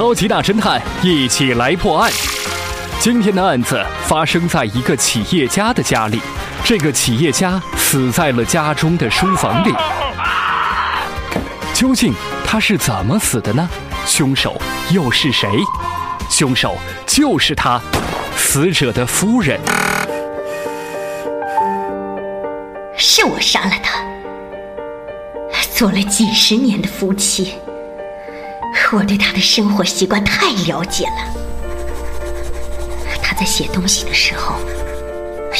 超级大侦探一起来破案。今天的案子发生在一个企业家的家里，这个企业家死在了家中的书房里。究竟他是怎么死的呢？凶手又是谁？凶手就是他，死者的夫人。是我杀了他，做了几十年的夫妻，我对他的生活习惯太了解了。他在写东西的时候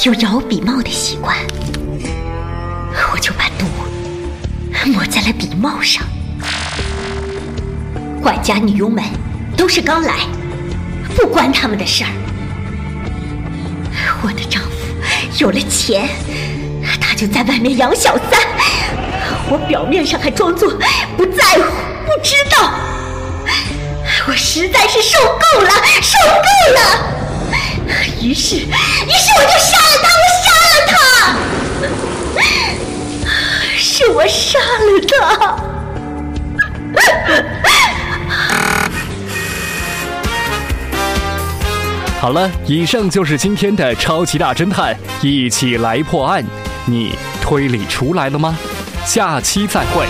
有摇笔帽的习惯，我就把毒抹在了笔帽上。管家女佣们都是刚来，不关他们的事儿。我的丈夫有了钱。他就在外面养小三，我表面上还装作不在乎、实在是受够了，受够了。于是，于是我就杀了他，我杀了他，是我杀了他。好了，以上就是今天的超级大侦探，一起来破案。你推理出来了吗？下期再会。